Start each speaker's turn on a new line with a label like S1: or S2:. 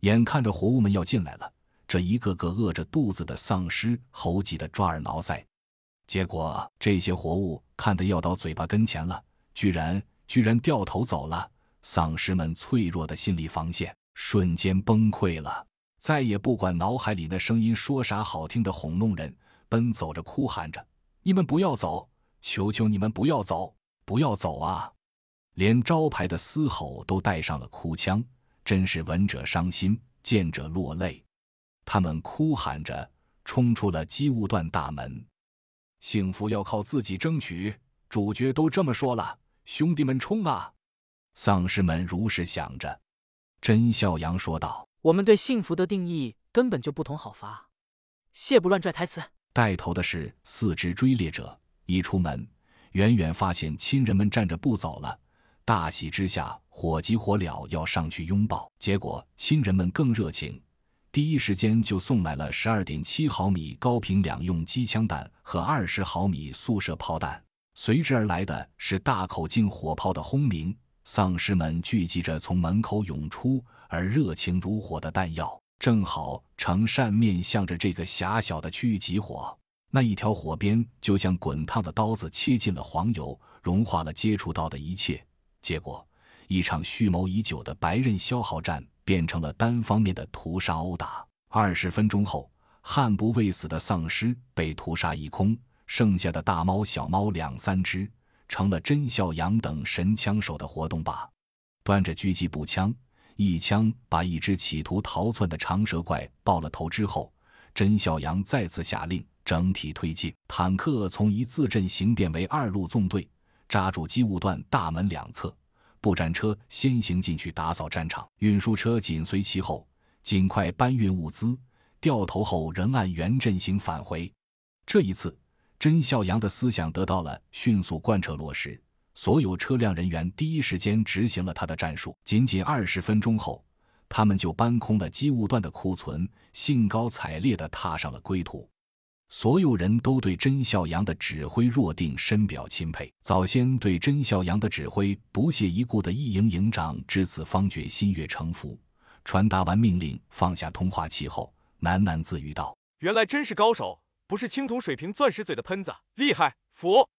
S1: 眼看着活物们要进来了，这一个个饿着肚子的丧尸猴急得抓耳挠腮。结果这些活物看得要到嘴巴跟前了，居然居然掉头走了。丧尸们脆弱的心理防线瞬间崩溃了，再也不管脑海里那声音说啥好听的哄弄人，奔走着哭喊着：“你们不要走！求求你们不要走！不要走啊！”连招牌的嘶吼都带上了哭腔，真是闻者伤心，见者落泪。他们哭喊着冲出了机务段大门。幸福要靠自己争取，主角都这么说了，兄弟们冲啊！丧尸们如是想着，甄笑阳说道：“
S2: 我们对幸福的定义根本就不同，好伐？”谢不乱拽台词。
S1: 带头的是四只追猎者，一出门，远远发现亲人们站着不走了，大喜之下，火急火燎要上去拥抱。结果亲人们更热情，第一时间就送来了十二点七毫米高频两用机枪弹和二十毫米速射炮弹，随之而来的是大口径火炮的轰鸣。丧尸们聚集着从门口涌出，而热情如火的弹药正好呈扇面向着这个狭小的区域集火。那一条火边就像滚烫的刀子切进了黄油，融化了接触到的一切。结果，一场蓄谋已久的白刃消耗战变成了单方面的屠杀殴打。二十分钟后，悍不畏死的丧尸被屠杀一空，剩下的大猫、小猫两三只。成了甄孝阳等神枪手的活动靶，端着狙击步枪，一枪把一只企图逃窜的长蛇怪爆了头之后，甄孝阳再次下令整体推进。坦克从一字阵型变为二路纵队，扎住机务段大门两侧。步战车先行进去打扫战场，运输车紧随其后，尽快搬运物资。掉头后仍按原阵型返回。这一次。甄孝阳的思想得到了迅速贯彻落实，所有车辆人员第一时间执行了他的战术。仅仅二十分钟后，他们就搬空了机务段的库存，兴高采烈地踏上了归途。所有人都对甄孝阳的指挥若定深表钦佩。早先对甄孝阳的指挥不屑一顾的一营营长，至此方觉心悦诚服。传达完命令，放下通话器后，喃喃自语道：“
S3: 原来真是高手。”不是青铜水平钻石嘴的喷子，厉害，服！